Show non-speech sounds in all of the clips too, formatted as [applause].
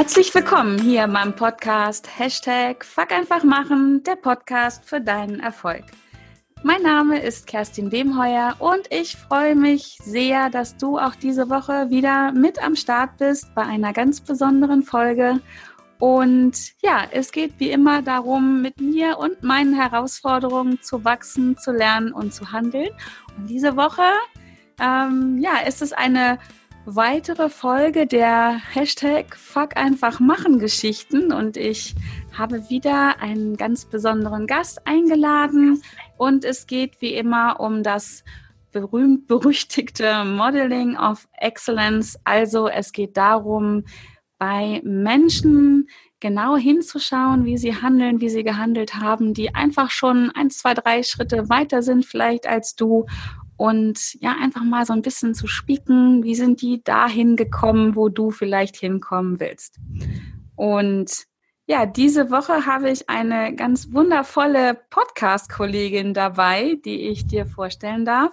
Herzlich willkommen hier in meinem Podcast Hashtag Fuck einfach machen, der Podcast für deinen Erfolg. Mein Name ist Kerstin Demheuer und ich freue mich sehr, dass du auch diese Woche wieder mit am Start bist bei einer ganz besonderen Folge. Und ja, es geht wie immer darum, mit mir und meinen Herausforderungen zu wachsen, zu lernen und zu handeln. Und diese Woche, ähm, ja, ist es eine weitere Folge der Hashtag Fuck einfach machen Geschichten und ich habe wieder einen ganz besonderen Gast eingeladen und es geht wie immer um das berühmt berüchtigte Modeling of Excellence. Also es geht darum, bei Menschen genau hinzuschauen, wie sie handeln, wie sie gehandelt haben, die einfach schon ein, zwei, drei Schritte weiter sind vielleicht als du und ja, einfach mal so ein bisschen zu spieken, wie sind die dahin gekommen, wo du vielleicht hinkommen willst. Und ja, diese Woche habe ich eine ganz wundervolle Podcast-Kollegin dabei, die ich dir vorstellen darf.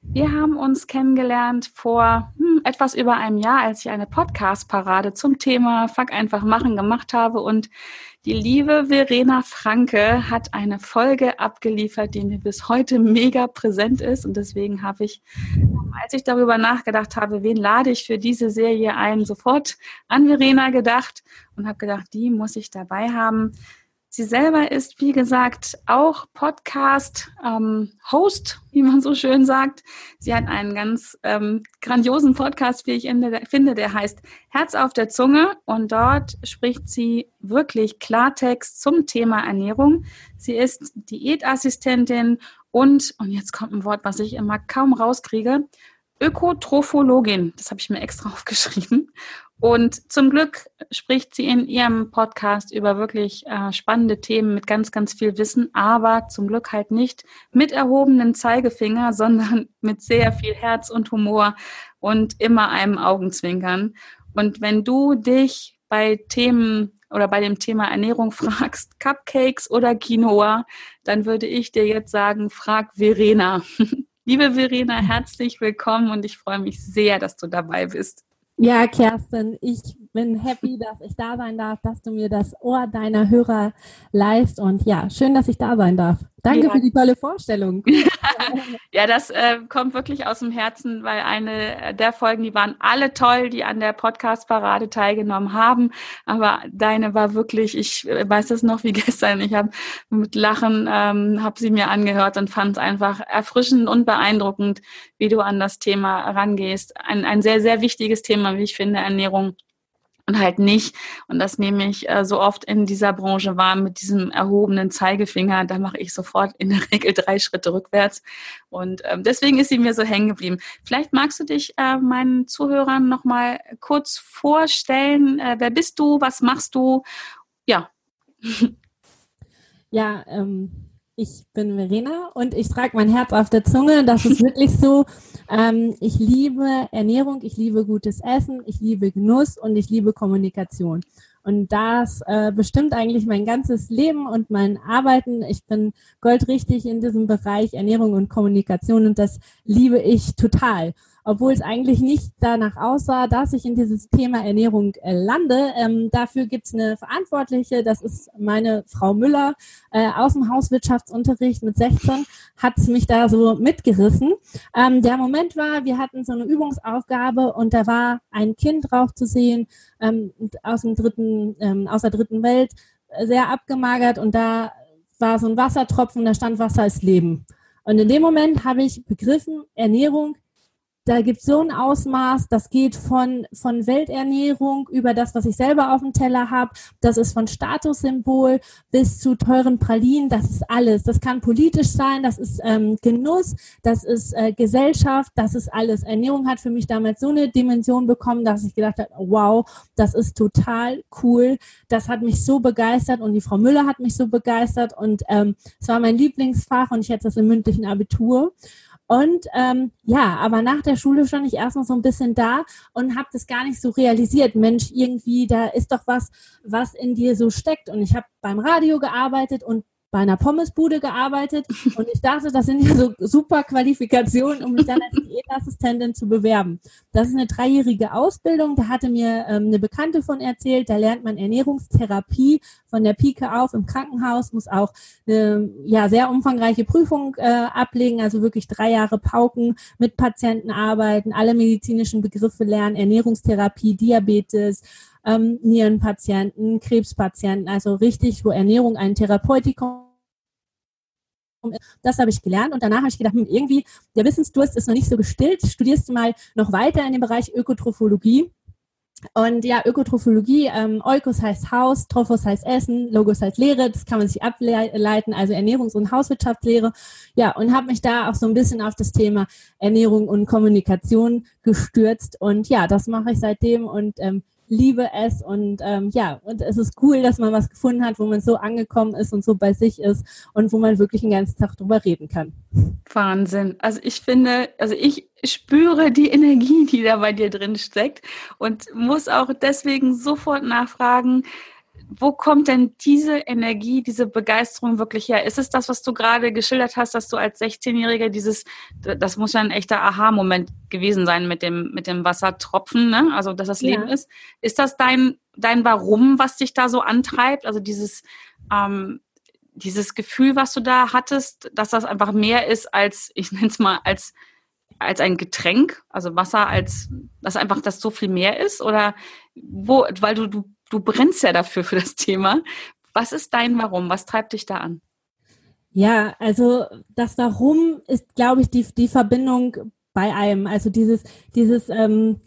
Wir haben uns kennengelernt vor etwas über einem Jahr, als ich eine Podcast-Parade zum Thema Fuck einfach machen gemacht habe und die liebe Verena Franke hat eine Folge abgeliefert, die mir bis heute mega präsent ist. Und deswegen habe ich, als ich darüber nachgedacht habe, wen lade ich für diese Serie ein, sofort an Verena gedacht und habe gedacht, die muss ich dabei haben. Sie selber ist, wie gesagt, auch Podcast-Host, ähm, wie man so schön sagt. Sie hat einen ganz ähm, grandiosen Podcast, wie ich finde, der heißt Herz auf der Zunge. Und dort spricht sie wirklich Klartext zum Thema Ernährung. Sie ist Diätassistentin und, und jetzt kommt ein Wort, was ich immer kaum rauskriege, Ökotrophologin. Das habe ich mir extra [laughs] aufgeschrieben. Und zum Glück spricht sie in ihrem Podcast über wirklich äh, spannende Themen mit ganz, ganz viel Wissen, aber zum Glück halt nicht mit erhobenen Zeigefinger, [laughs] sondern mit sehr viel Herz und Humor und immer einem Augenzwinkern. Und wenn du dich bei Themen oder bei dem Thema Ernährung [laughs] fragst, Cupcakes oder Quinoa, dann würde ich dir jetzt sagen, frag Verena. [laughs] Liebe Verena, herzlich willkommen und ich freue mich sehr, dass du dabei bist. Ja, Kerstin, ich bin happy, dass ich da sein darf, dass du mir das Ohr deiner Hörer leist und ja, schön, dass ich da sein darf. Danke ja. für die tolle Vorstellung. [laughs] [laughs] ja, das äh, kommt wirklich aus dem Herzen, weil eine der Folgen, die waren alle toll, die an der Podcast-Parade teilgenommen haben. Aber deine war wirklich, ich weiß das noch wie [laughs] gestern, ich habe mit Lachen, ähm, habe sie mir angehört und fand es einfach erfrischend und beeindruckend, wie du an das Thema rangehst. Ein, ein sehr, sehr wichtiges Thema, wie ich finde, Ernährung und halt nicht. Und das nehme ich äh, so oft in dieser Branche wahr mit diesem erhobenen Zeigefinger. Da mache ich sofort in der [laughs] Regel drei Schritte rückwärts. Und ähm, deswegen ist sie mir so hängen geblieben. Vielleicht magst du dich äh, meinen Zuhörern noch mal kurz vorstellen. Äh, wer bist du? Was machst du? Ja. [laughs] Ja, ähm, ich bin Verena und ich trage mein Herz auf der Zunge. Das ist [laughs] wirklich so. Ähm, ich liebe Ernährung, ich liebe gutes Essen, ich liebe Genuss und ich liebe Kommunikation. Und das äh, bestimmt eigentlich mein ganzes Leben und mein Arbeiten. Ich bin goldrichtig in diesem Bereich Ernährung und Kommunikation und das liebe ich total obwohl es eigentlich nicht danach aussah, dass ich in dieses Thema Ernährung äh, lande. Ähm, dafür gibt's eine Verantwortliche, das ist meine Frau Müller äh, aus dem Hauswirtschaftsunterricht mit 16, hat's mich da so mitgerissen. Ähm, der Moment war, wir hatten so eine Übungsaufgabe und da war ein Kind drauf zu sehen ähm, aus dem dritten, ähm, aus der dritten Welt, äh, sehr abgemagert und da war so ein Wassertropfen, da stand Wasser ist Leben. Und in dem Moment habe ich begriffen, Ernährung da gibt so ein Ausmaß, das geht von, von Welternährung über das, was ich selber auf dem Teller habe, das ist von Statussymbol bis zu teuren Pralinen, das ist alles. Das kann politisch sein, das ist ähm, Genuss, das ist äh, Gesellschaft, das ist alles. Ernährung hat für mich damals so eine Dimension bekommen, dass ich gedacht habe, wow, das ist total cool. Das hat mich so begeistert und die Frau Müller hat mich so begeistert und ähm, es war mein Lieblingsfach und ich hätte das im mündlichen Abitur. Und ähm, ja, aber nach der Schule stand ich erst noch so ein bisschen da und habe das gar nicht so realisiert. Mensch, irgendwie, da ist doch was, was in dir so steckt. Und ich habe beim Radio gearbeitet und bei einer Pommesbude gearbeitet [laughs] und ich dachte, das sind ja so super Qualifikationen, um mich dann als [laughs] Diätassistentin zu bewerben. Das ist eine dreijährige Ausbildung, da hatte mir ähm, eine Bekannte von erzählt, da lernt man Ernährungstherapie von der Pike auf im Krankenhaus, muss auch eine ja, sehr umfangreiche Prüfung äh, ablegen, also wirklich drei Jahre pauken, mit Patienten arbeiten, alle medizinischen Begriffe lernen, Ernährungstherapie, Diabetes, ähm, Nierenpatienten, Krebspatienten, also richtig, wo Ernährung ein Therapeutikum das habe ich gelernt und danach habe ich gedacht, hm, irgendwie, der Wissensdurst ist noch nicht so gestillt. Studierst du mal noch weiter in dem Bereich Ökotrophologie. Und ja, Ökotrophologie, ähm, Eukos heißt Haus, Trophos heißt Essen, Logos heißt Lehre, das kann man sich ableiten, also Ernährungs- und Hauswirtschaftslehre. Ja, und habe mich da auch so ein bisschen auf das Thema Ernährung und Kommunikation gestürzt. Und ja, das mache ich seitdem und ähm, liebe es und ähm, ja, und es ist cool, dass man was gefunden hat, wo man so angekommen ist und so bei sich ist und wo man wirklich den ganzen Tag drüber reden kann. Wahnsinn. Also ich finde, also ich spüre die Energie, die da bei dir drin steckt und muss auch deswegen sofort nachfragen, wo kommt denn diese Energie, diese Begeisterung wirklich her? Ist es das, was du gerade geschildert hast, dass du als 16-Jähriger dieses, das muss ja ein echter Aha-Moment gewesen sein mit dem, mit dem Wassertropfen, ne? also dass das ja. Leben ist. Ist das dein, dein Warum, was dich da so antreibt? Also dieses, ähm, dieses Gefühl, was du da hattest, dass das einfach mehr ist als, ich nenne es mal, als als ein Getränk, also Wasser als, dass einfach das so viel mehr ist? Oder wo, weil du, du du brennst ja dafür für das Thema. Was ist dein Warum? Was treibt dich da an? Ja, also das Warum ist, glaube ich, die, die Verbindung bei einem. Also dieses, dieses, ähm,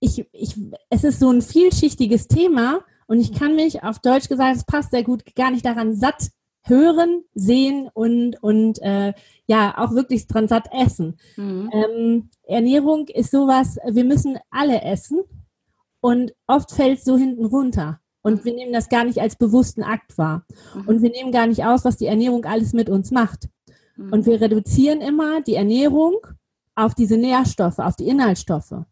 ich, ich, es ist so ein vielschichtiges Thema und ich kann mich auf Deutsch gesagt, es passt sehr gut, gar nicht daran satt hören, sehen und, und äh, ja, auch wirklich dran satt essen. Mhm. Ähm, Ernährung ist sowas, wir müssen alle essen und oft fällt es so hinten runter. Und wir nehmen das gar nicht als bewussten Akt wahr. Mhm. Und wir nehmen gar nicht aus, was die Ernährung alles mit uns macht. Mhm. Und wir reduzieren immer die Ernährung auf diese Nährstoffe, auf die Inhaltsstoffe.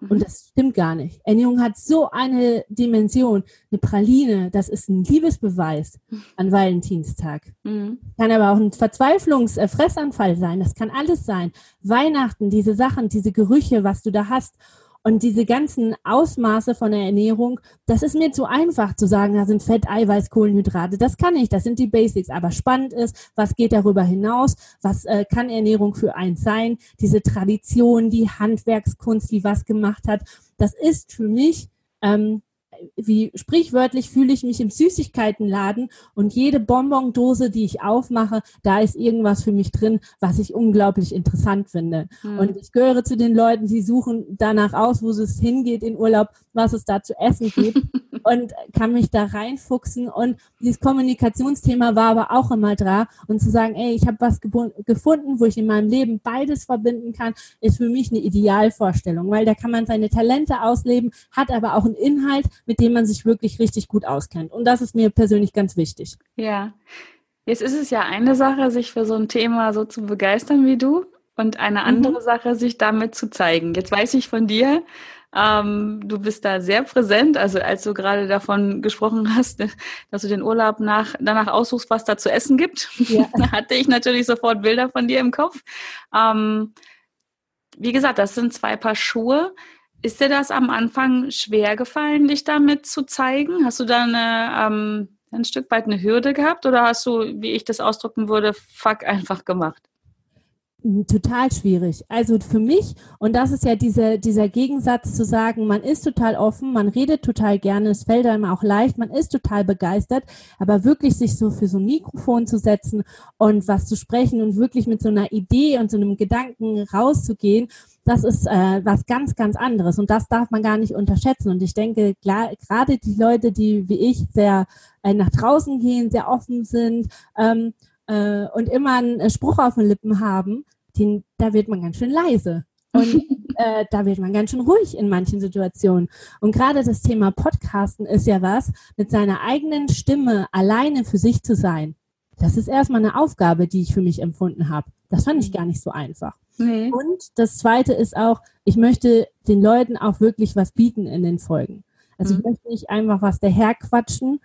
Und mhm. das stimmt gar nicht. Ernährung hat so eine Dimension. Eine Praline, das ist ein Liebesbeweis an Valentinstag. Mhm. Kann aber auch ein Verzweiflungsfressanfall sein. Das kann alles sein. Weihnachten, diese Sachen, diese Gerüche, was du da hast. Und diese ganzen Ausmaße von der Ernährung, das ist mir zu einfach zu sagen, da sind Fett, Eiweiß, Kohlenhydrate. Das kann ich, das sind die Basics. Aber spannend ist, was geht darüber hinaus? Was äh, kann Ernährung für eins sein? Diese Tradition, die Handwerkskunst, die was gemacht hat, das ist für mich ähm, wie sprichwörtlich fühle ich mich im Süßigkeitenladen und jede Bonbondose, die ich aufmache, da ist irgendwas für mich drin, was ich unglaublich interessant finde. Mhm. Und ich gehöre zu den Leuten, die suchen danach aus, wo es hingeht in Urlaub, was es da zu essen gibt [laughs] und kann mich da reinfuchsen. Und dieses Kommunikationsthema war aber auch immer da. Und zu sagen, ey, ich habe was gefunden, wo ich in meinem Leben beides verbinden kann, ist für mich eine Idealvorstellung, weil da kann man seine Talente ausleben, hat aber auch einen Inhalt, mit dem man sich wirklich richtig gut auskennt. Und das ist mir persönlich ganz wichtig. Ja. Jetzt ist es ja eine Sache, sich für so ein Thema so zu begeistern wie du und eine andere mhm. Sache, sich damit zu zeigen. Jetzt weiß ich von dir, ähm, du bist da sehr präsent. Also als du gerade davon gesprochen hast, dass du den Urlaub nach, danach aussuchst, was da zu essen gibt, ja. [laughs] hatte ich natürlich sofort Bilder von dir im Kopf. Ähm, wie gesagt, das sind zwei Paar Schuhe. Ist dir das am Anfang schwer gefallen, dich damit zu zeigen? Hast du da eine, ähm, ein Stück weit eine Hürde gehabt oder hast du, wie ich das ausdrücken würde, fuck einfach gemacht? Total schwierig. Also für mich, und das ist ja diese, dieser Gegensatz zu sagen, man ist total offen, man redet total gerne, es fällt einem auch leicht, man ist total begeistert, aber wirklich sich so für so ein Mikrofon zu setzen und was zu sprechen und wirklich mit so einer Idee und so einem Gedanken rauszugehen, das ist äh, was ganz, ganz anderes und das darf man gar nicht unterschätzen. Und ich denke, gerade die Leute, die wie ich sehr äh, nach draußen gehen, sehr offen sind, ähm, äh, und immer einen äh, Spruch auf den Lippen haben, den, da wird man ganz schön leise. Und [laughs] äh, da wird man ganz schön ruhig in manchen Situationen. Und gerade das Thema Podcasten ist ja was, mit seiner eigenen Stimme alleine für sich zu sein. Das ist erstmal eine Aufgabe, die ich für mich empfunden habe. Das fand ich gar nicht so einfach. Nee. Und das Zweite ist auch, ich möchte den Leuten auch wirklich was bieten in den Folgen. Also mhm. ich möchte nicht einfach was daherquatschen,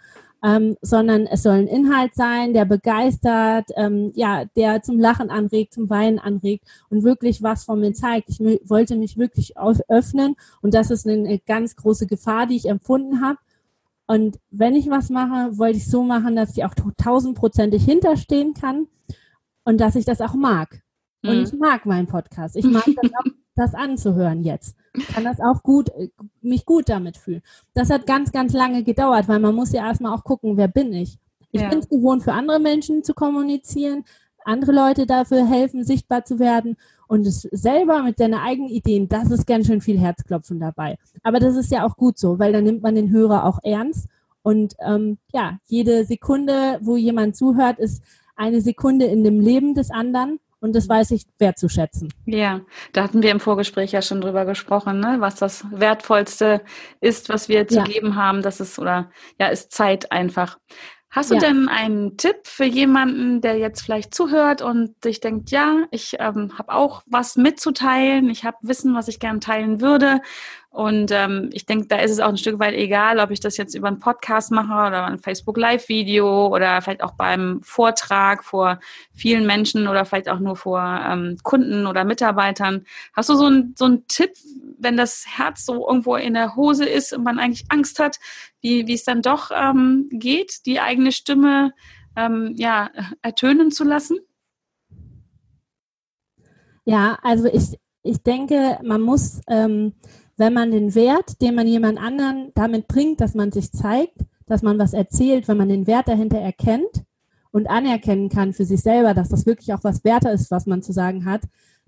ähm, sondern es soll ein Inhalt sein, der begeistert, ähm, ja, der zum Lachen anregt, zum Weinen anregt und wirklich was von mir zeigt. Ich wollte mich wirklich öffnen und das ist eine, ganz große Gefahr, die ich empfunden habe. Und wenn ich was mache, wollte ich so machen, dass ich auch tausendprozentig hinterstehen kann und dass ich das auch mag. Mhm. Und ich mag meinen Podcast. Ich mag das auch, [laughs] das anzuhören jetzt. Ich kann das auch gut, mich gut damit fühlen. Das hat ganz, ganz lange gedauert, weil man muss ja erstmal auch gucken, wer bin ich. Ich ja. bin es gewohnt, für andere Menschen zu kommunizieren, andere Leute dafür helfen, sichtbar zu werden und es selber mit deinen eigenen Ideen, das ist ganz schön viel Herzklopfen dabei. Aber das ist ja auch gut so, weil dann nimmt man den Hörer auch ernst und ähm, ja, jede Sekunde, wo jemand zuhört, ist eine Sekunde in dem Leben des anderen und das weiß ich wertzuschätzen. Ja, da hatten wir im Vorgespräch ja schon drüber gesprochen, ne? was das Wertvollste ist, was wir zu ja. geben haben. Das ist oder ja, ist Zeit einfach. Hast du ja. denn einen Tipp für jemanden, der jetzt vielleicht zuhört und sich denkt, ja, ich ähm, habe auch was mitzuteilen, ich habe Wissen, was ich gerne teilen würde und ähm, ich denke, da ist es auch ein Stück weit egal, ob ich das jetzt über einen Podcast mache oder ein Facebook Live-Video oder vielleicht auch beim Vortrag vor vielen Menschen oder vielleicht auch nur vor ähm, Kunden oder Mitarbeitern. Hast du so einen so einen Tipp, wenn das Herz so irgendwo in der Hose ist und man eigentlich Angst hat, wie, wie es dann doch ähm, geht, die eigene Stimme ähm, ja, ertönen zu lassen? Ja, also ich, ich denke, man muss ähm, wenn man den Wert, den man jemand anderen damit bringt, dass man sich zeigt, dass man was erzählt, wenn man den Wert dahinter erkennt und anerkennen kann für sich selber, dass das wirklich auch was werter ist, was man zu sagen hat,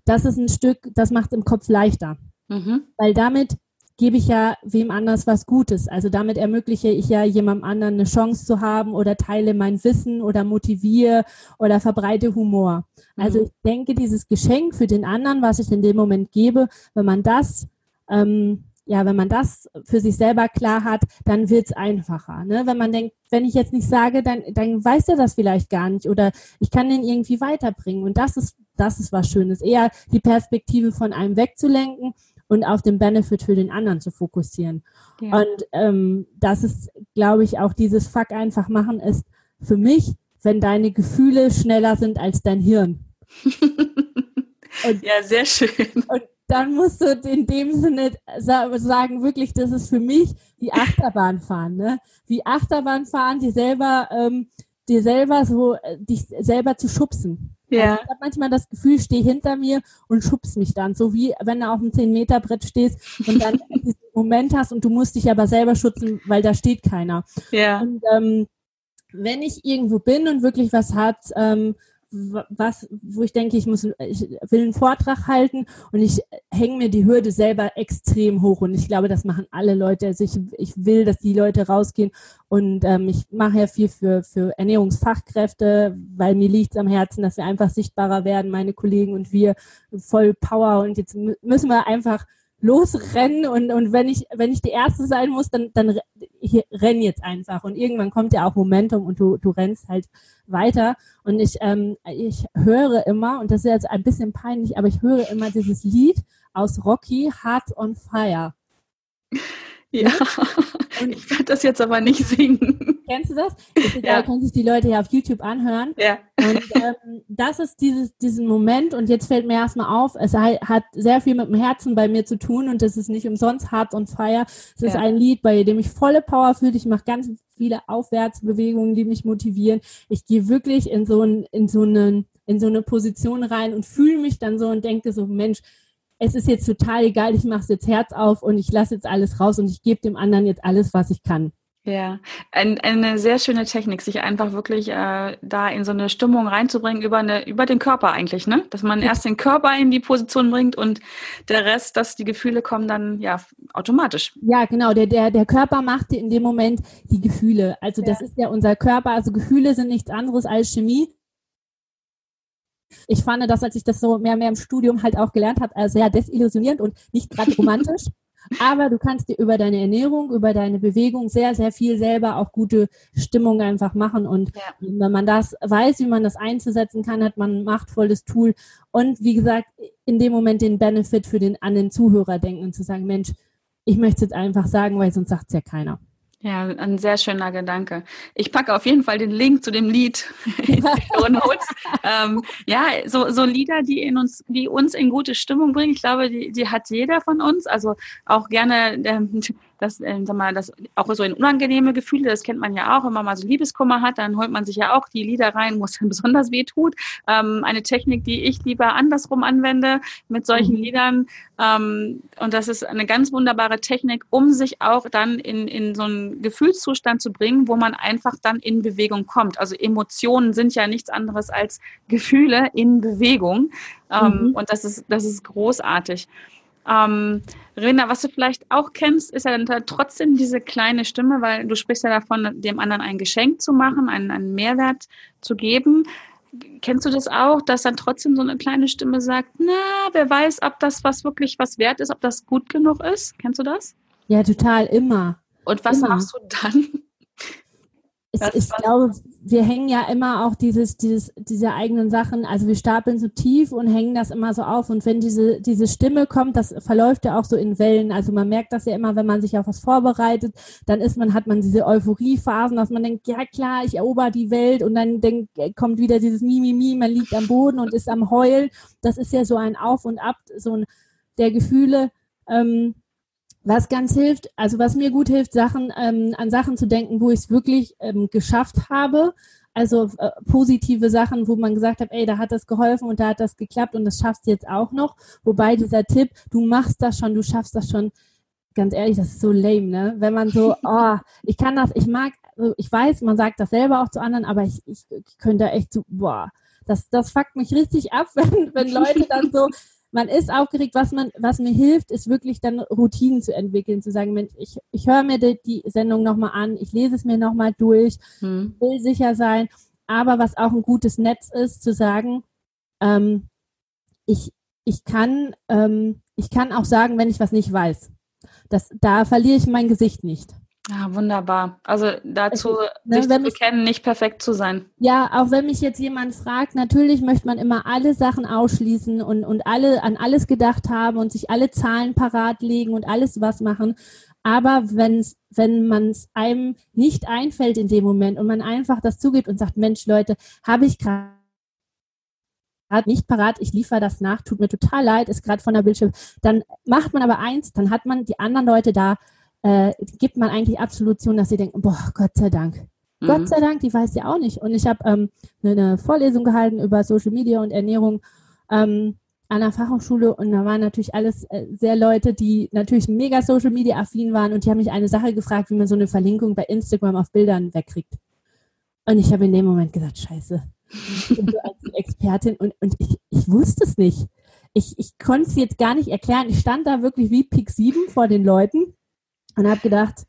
das ist ein Stück, das macht es im Kopf leichter. Mhm. Weil damit gebe ich ja wem anders was Gutes. Also damit ermögliche ich ja jemandem anderen eine Chance zu haben oder teile mein Wissen oder motiviere oder verbreite Humor. Also mhm. ich denke, dieses Geschenk für den anderen, was ich in dem Moment gebe, wenn man das ähm, ja, wenn man das für sich selber klar hat, dann wird's einfacher. Ne? Wenn man denkt, wenn ich jetzt nicht sage, dann, dann weiß er das vielleicht gar nicht oder ich kann den irgendwie weiterbringen. Und das ist, das ist was Schönes. Eher die Perspektive von einem wegzulenken und auf den Benefit für den anderen zu fokussieren. Ja. Und ähm, das ist, glaube ich, auch dieses Fuck einfach machen ist für mich, wenn deine Gefühle schneller sind als dein Hirn. [laughs] Und, ja, sehr schön. Und dann musst du in dem Sinne sagen, wirklich, das ist für mich wie Achterbahnfahren, ne? Wie Achterbahnfahren, die selber, ähm, dir selber so, äh, dich selber zu schubsen. Ja. Also ich habe manchmal das Gefühl, steh hinter mir und schubst mich dann, so wie wenn du auf einem 10-Meter-Brett stehst und dann [laughs] diesen Moment hast und du musst dich aber selber schützen, weil da steht keiner. Ja. Und ähm, wenn ich irgendwo bin und wirklich was hat, ähm, was, wo ich denke, ich muss, ich will einen Vortrag halten und ich hänge mir die Hürde selber extrem hoch und ich glaube, das machen alle Leute. Also ich, ich will, dass die Leute rausgehen und ähm, ich mache ja viel für, für Ernährungsfachkräfte, weil mir liegt es am Herzen, dass wir einfach sichtbarer werden, meine Kollegen und wir voll Power und jetzt müssen wir einfach losrennen und, und wenn ich, wenn ich die Erste sein muss, dann, dann ich renn jetzt einfach. Und irgendwann kommt ja auch Momentum und du, du rennst halt weiter. Und ich, ähm, ich höre immer, und das ist jetzt ein bisschen peinlich, aber ich höre immer dieses Lied aus Rocky, Hearts on Fire. Ja, und [laughs] ich werde das jetzt aber nicht singen. Kennst du das? Egal, ja. können sich die Leute ja auf YouTube anhören. Ja. Und ähm, das ist dieses, diesen Moment und jetzt fällt mir erstmal auf, es hat sehr viel mit dem Herzen bei mir zu tun und das ist nicht umsonst Hearts on Fire. Es ist ja. ein Lied, bei dem ich volle Power fühle. Ich mache ganz viele Aufwärtsbewegungen, die mich motivieren. Ich gehe wirklich in so, ein, in, so einen, in so eine Position rein und fühle mich dann so und denke so, Mensch, es ist jetzt total egal, ich mache jetzt Herz auf und ich lasse jetzt alles raus und ich gebe dem anderen jetzt alles, was ich kann. Ja, ein, eine sehr schöne Technik, sich einfach wirklich äh, da in so eine Stimmung reinzubringen über eine über den Körper eigentlich, ne? Dass man erst den Körper in die Position bringt und der Rest, dass die Gefühle kommen dann ja automatisch. Ja, genau. Der der der Körper macht in dem Moment die Gefühle. Also ja. das ist ja unser Körper. Also Gefühle sind nichts anderes als Chemie. Ich fand das, als ich das so mehr und mehr im Studium halt auch gelernt habe, äh, sehr desillusionierend und nicht gerade romantisch. [laughs] Aber du kannst dir über deine Ernährung, über deine Bewegung sehr, sehr viel selber auch gute Stimmung einfach machen. Und ja. wenn man das weiß, wie man das einzusetzen kann, hat man ein machtvolles Tool. Und wie gesagt, in dem Moment den Benefit für den an den Zuhörer denken und zu sagen, Mensch, ich möchte es jetzt einfach sagen, weil sonst sagt es ja keiner. Ja, ein sehr schöner Gedanke. Ich packe auf jeden Fall den Link zu dem Lied [laughs] in die [laughs] Show Notes. ähm, ja, so, so Lieder, die in uns, die uns in gute Stimmung bringen. Ich glaube, die, die hat jeder von uns. Also auch gerne ähm, das, äh, sag mal, das auch so in unangenehme Gefühle, das kennt man ja auch, wenn man mal so Liebeskummer hat, dann holt man sich ja auch die Lieder rein, wo es dann [laughs] besonders weh tut. Ähm, eine Technik, die ich lieber andersrum anwende mit solchen mhm. Liedern. Ähm, und das ist eine ganz wunderbare Technik, um sich auch dann in, in so einen Gefühlszustand zu bringen, wo man einfach dann in Bewegung kommt. Also Emotionen sind ja nichts anderes als Gefühle in Bewegung. Ähm, mhm. Und das ist, das ist großartig. Ähm, Rena, was du vielleicht auch kennst, ist ja dann trotzdem diese kleine Stimme, weil du sprichst ja davon, dem anderen ein Geschenk zu machen, einen, einen Mehrwert zu geben. Kennst du das auch, dass dann trotzdem so eine kleine Stimme sagt, na, wer weiß, ob das was wirklich was wert ist, ob das gut genug ist? Kennst du das? Ja, total, immer. Und was immer. machst du dann? Ich, ich glaube, wir hängen ja immer auch dieses, dieses, diese eigenen Sachen, also wir stapeln so tief und hängen das immer so auf. Und wenn diese, diese Stimme kommt, das verläuft ja auch so in Wellen. Also man merkt das ja immer, wenn man sich auf was vorbereitet, dann ist man, hat man diese Euphoriephasen, dass man denkt, ja klar, ich erober die Welt und dann denkt, kommt wieder dieses Mimimi, man liegt am Boden und ist am Heulen. Das ist ja so ein Auf und Ab, so ein, der Gefühle. Ähm, was ganz hilft, also was mir gut hilft, Sachen ähm, an Sachen zu denken, wo ich es wirklich ähm, geschafft habe. Also äh, positive Sachen, wo man gesagt hat, ey, da hat das geholfen und da hat das geklappt und das schaffst du jetzt auch noch. Wobei dieser Tipp, du machst das schon, du schaffst das schon, ganz ehrlich, das ist so lame, ne? Wenn man so, [laughs] oh, ich kann das, ich mag, also ich weiß, man sagt das selber auch zu anderen, aber ich, ich, ich könnte echt so, boah, das, das fuckt mich richtig ab, [laughs] wenn, wenn Leute dann so, man ist aufgeregt. Was, man, was mir hilft, ist wirklich dann Routinen zu entwickeln, zu sagen, Mensch, ich, ich höre mir die, die Sendung nochmal an, ich lese es mir nochmal durch, hm. will sicher sein. Aber was auch ein gutes Netz ist, zu sagen, ähm, ich, ich, kann, ähm, ich kann auch sagen, wenn ich was nicht weiß. Das, da verliere ich mein Gesicht nicht. Ja, wunderbar. Also dazu, ne, sich zu bekennen, nicht perfekt zu sein. Ja, auch wenn mich jetzt jemand fragt, natürlich möchte man immer alle Sachen ausschließen und, und alle an alles gedacht haben und sich alle Zahlen parat legen und alles was machen. Aber wenn's, wenn man es einem nicht einfällt in dem Moment und man einfach das zugibt und sagt, Mensch, Leute, habe ich gerade nicht parat, ich liefere das nach, tut mir total leid, ist gerade von der Bildschirm. Dann macht man aber eins, dann hat man die anderen Leute da, äh, gibt man eigentlich Absolution, dass sie denken, boah, Gott sei Dank. Mhm. Gott sei Dank, die weiß ja auch nicht. Und ich habe ähm, eine Vorlesung gehalten über Social Media und Ernährung ähm, an der Fachhochschule und da waren natürlich alles äh, sehr Leute, die natürlich mega Social Media affin waren und die haben mich eine Sache gefragt, wie man so eine Verlinkung bei Instagram auf Bildern wegkriegt. Und ich habe in dem Moment gesagt, scheiße, ich bin so als Expertin und, und ich, ich wusste es nicht. Ich, ich konnte es jetzt gar nicht erklären. Ich stand da wirklich wie Pik 7 vor den Leuten und habe gedacht,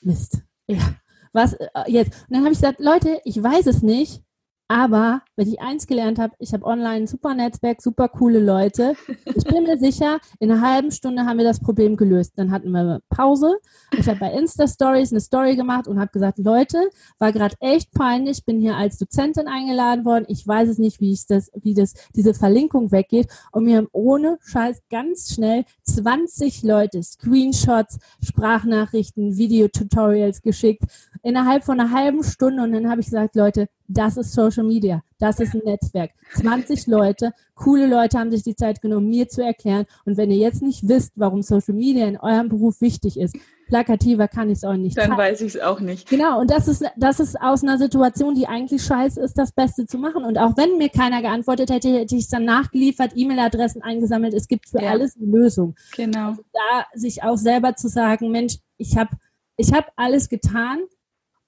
Mist, ja, was äh, jetzt? Und dann habe ich gesagt, Leute, ich weiß es nicht, aber wenn ich eins gelernt habe, ich habe online ein super Netzwerk, super coole Leute. Ich bin mir sicher, in einer halben Stunde haben wir das Problem gelöst. Dann hatten wir Pause. Ich habe bei Insta Stories eine Story gemacht und habe gesagt, Leute, war gerade echt peinlich. Bin hier als Dozentin eingeladen worden. Ich weiß es nicht, wie ich das, wie das diese Verlinkung weggeht. Und mir haben ohne Scheiß ganz schnell 20 Leute Screenshots, Sprachnachrichten, Videotutorials geschickt innerhalb von einer halben Stunde. Und dann habe ich gesagt, Leute, das ist Social Media. Das ist ein Netzwerk. 20 Leute, coole Leute haben sich die Zeit genommen, mir zu erklären. Und wenn ihr jetzt nicht wisst, warum Social Media in eurem Beruf wichtig ist, plakativer kann ich es auch nicht. Dann zeigen. weiß ich es auch nicht. Genau, und das ist, das ist aus einer Situation, die eigentlich scheiße ist, das Beste zu machen. Und auch wenn mir keiner geantwortet hätte, hätte ich es dann nachgeliefert, E-Mail-Adressen eingesammelt. Es gibt für ja. alles eine Lösung. Genau. Also da sich auch selber zu sagen, Mensch, ich habe ich hab alles getan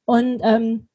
und ähm,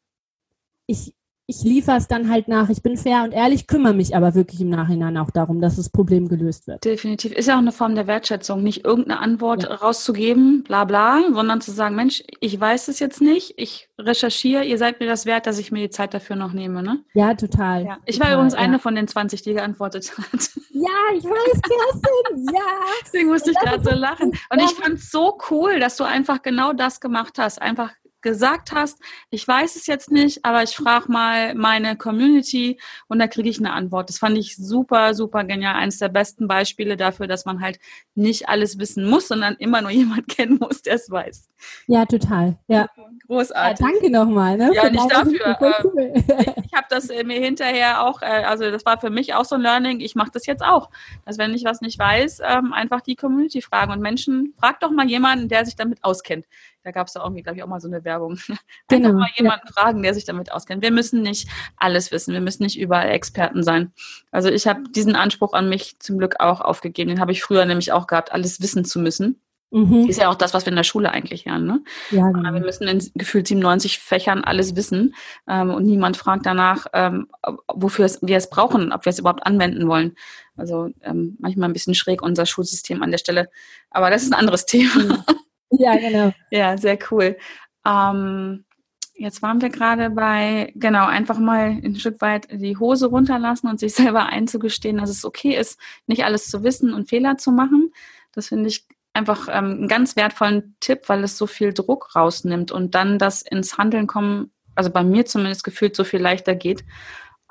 ich, ich liefere es dann halt nach. Ich bin fair und ehrlich, kümmere mich aber wirklich im Nachhinein auch darum, dass das Problem gelöst wird. Definitiv. Ist ja auch eine Form der Wertschätzung, nicht irgendeine Antwort ja. rauszugeben, bla bla, sondern zu sagen, Mensch, ich weiß es jetzt nicht, ich recherchiere, ihr seid mir das wert, dass ich mir die Zeit dafür noch nehme, ne? Ja, total. Ja. Ich total, war übrigens ja. eine von den 20, die geantwortet hat. Ja, ich weiß, Kerstin, ja. [laughs] Deswegen musste ich gerade so lachen. Und ich fand es so cool, dass du einfach genau das gemacht hast. Einfach gesagt hast, ich weiß es jetzt nicht, aber ich frage mal meine Community und da kriege ich eine Antwort. Das fand ich super, super genial. Eines der besten Beispiele dafür, dass man halt nicht alles wissen muss, sondern immer nur [laughs] jemand kennen muss, der es weiß. Ja, total. Ja. Großartig. Ja, danke nochmal. Ne? Ja, nicht dafür. Cool. ich, ich habe das mir hinterher auch, äh, also das war für mich auch so ein Learning. Ich mache das jetzt auch. Dass wenn ich was nicht weiß, ähm, einfach die Community fragen und Menschen, frag doch mal jemanden, der sich damit auskennt. Da gab es da irgendwie, glaube ich, auch mal so eine Werbung. [laughs] Genau. Einfach mal jemanden ja. fragen, der sich damit auskennt. Wir müssen nicht alles wissen. Wir müssen nicht überall Experten sein. Also ich habe diesen Anspruch an mich zum Glück auch aufgegeben. Den habe ich früher nämlich auch gehabt, alles wissen zu müssen. Mhm. Ist ja auch das, was wir in der Schule eigentlich lernen. Ne? Ja, genau. Wir müssen in gefühlt 97 Fächern alles wissen ähm, und niemand fragt danach, ähm, wofür es, wir es brauchen, ob wir es überhaupt anwenden wollen. Also ähm, manchmal ein bisschen schräg unser Schulsystem an der Stelle. Aber das ist ein anderes [laughs] Thema. Ja, genau. [laughs] ja, sehr cool. Ähm, jetzt waren wir gerade bei, genau, einfach mal ein Stück weit die Hose runterlassen und sich [laughs] selber einzugestehen, dass es okay ist, nicht alles zu wissen und Fehler zu machen. Das finde ich einfach ähm, einen ganz wertvollen Tipp, weil es so viel Druck rausnimmt und dann das ins Handeln kommen, also bei mir zumindest gefühlt so viel leichter geht.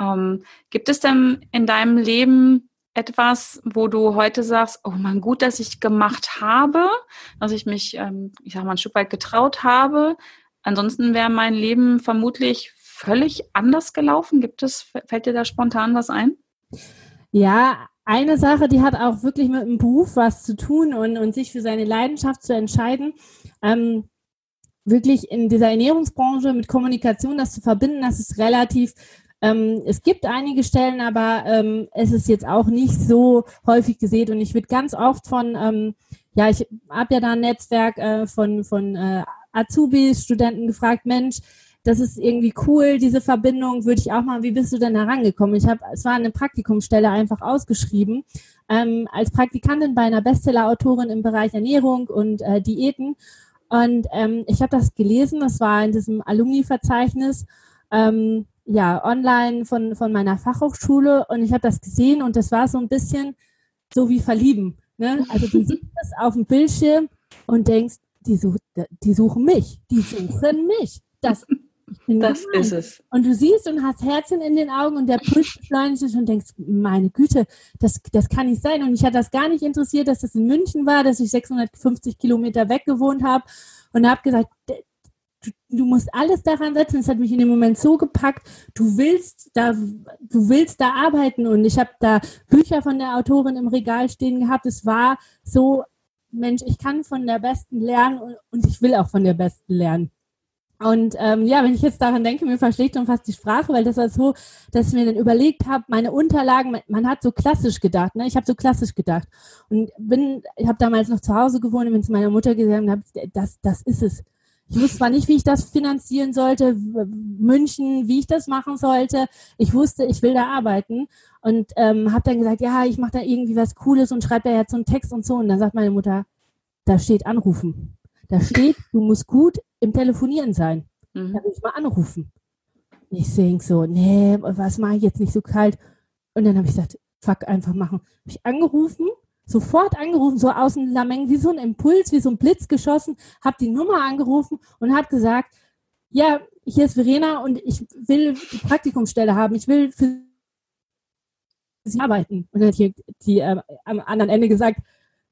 Ähm, gibt es denn in deinem Leben etwas, wo du heute sagst, oh man, gut, dass ich gemacht habe, dass ich mich, ähm, ich sag mal, ein Stück weit getraut habe. Ansonsten wäre mein Leben vermutlich völlig anders gelaufen. Gibt es, fällt dir da spontan was ein? Ja, eine Sache, die hat auch wirklich mit dem Beruf was zu tun und, und sich für seine Leidenschaft zu entscheiden. Ähm, wirklich in dieser Ernährungsbranche mit Kommunikation das zu verbinden, das ist relativ ähm, es gibt einige Stellen, aber ähm, es ist jetzt auch nicht so häufig gesehen und ich würde ganz oft von, ähm, ja, ich habe ja da ein Netzwerk äh, von, von äh, Azubis, Studenten gefragt, Mensch, das ist irgendwie cool, diese Verbindung würde ich auch mal, wie bist du denn herangekommen? Ich habe, es war eine Praktikumsstelle einfach ausgeschrieben, ähm, als Praktikantin bei einer Bestseller-Autorin im Bereich Ernährung und äh, Diäten. Und ähm, ich habe das gelesen, das war in diesem Alumni-Verzeichnis, ähm, ja, online von, von meiner Fachhochschule und ich habe das gesehen und das war so ein bisschen so wie verlieben. Ne? Also du siehst [laughs] das auf dem Bildschirm und denkst, die, such, die suchen mich, die suchen mich. Das das gemein. ist es. Und du siehst und hast Herzen in den Augen und der [laughs] Puls beschleunigt sich und denkst, meine Güte, das, das kann nicht sein. Und ich hatte das gar nicht interessiert, dass das in München war, dass ich 650 Kilometer weg gewohnt habe und habe gesagt, du, du musst alles daran setzen. Das hat mich in dem Moment so gepackt. Du willst da, du willst da arbeiten und ich habe da Bücher von der Autorin im Regal stehen gehabt. Es war so, Mensch, ich kann von der Besten lernen und, und ich will auch von der Besten lernen. Und ähm, ja, wenn ich jetzt daran denke, mir verschlägt schon fast die Sprache, weil das war so, dass ich mir dann überlegt habe, meine Unterlagen, man hat so klassisch gedacht, ne? Ich habe so klassisch gedacht und bin, ich habe damals noch zu Hause gewohnt und bin zu meiner Mutter gesagt und habe, das, das ist es. Ich wusste zwar nicht, wie ich das finanzieren sollte, München, wie ich das machen sollte. Ich wusste, ich will da arbeiten und ähm, habe dann gesagt, ja, ich mache da irgendwie was Cooles und schreibe da jetzt so einen Text und so. Und dann sagt meine Mutter, da steht anrufen. Da steht, du musst gut im Telefonieren sein. Mhm. Da will ich mal anrufen. Ich denke so, nee, was mache ich jetzt nicht so kalt? Und dann habe ich gesagt, fuck, einfach machen. Habe ich angerufen, sofort angerufen, so aus dem Lameng, wie so ein Impuls, wie so ein Blitz geschossen, habe die Nummer angerufen und habe gesagt, ja, hier ist Verena und ich will die Praktikumsstelle haben. Ich will für Sie arbeiten. Und dann hat hier die äh, am anderen Ende gesagt,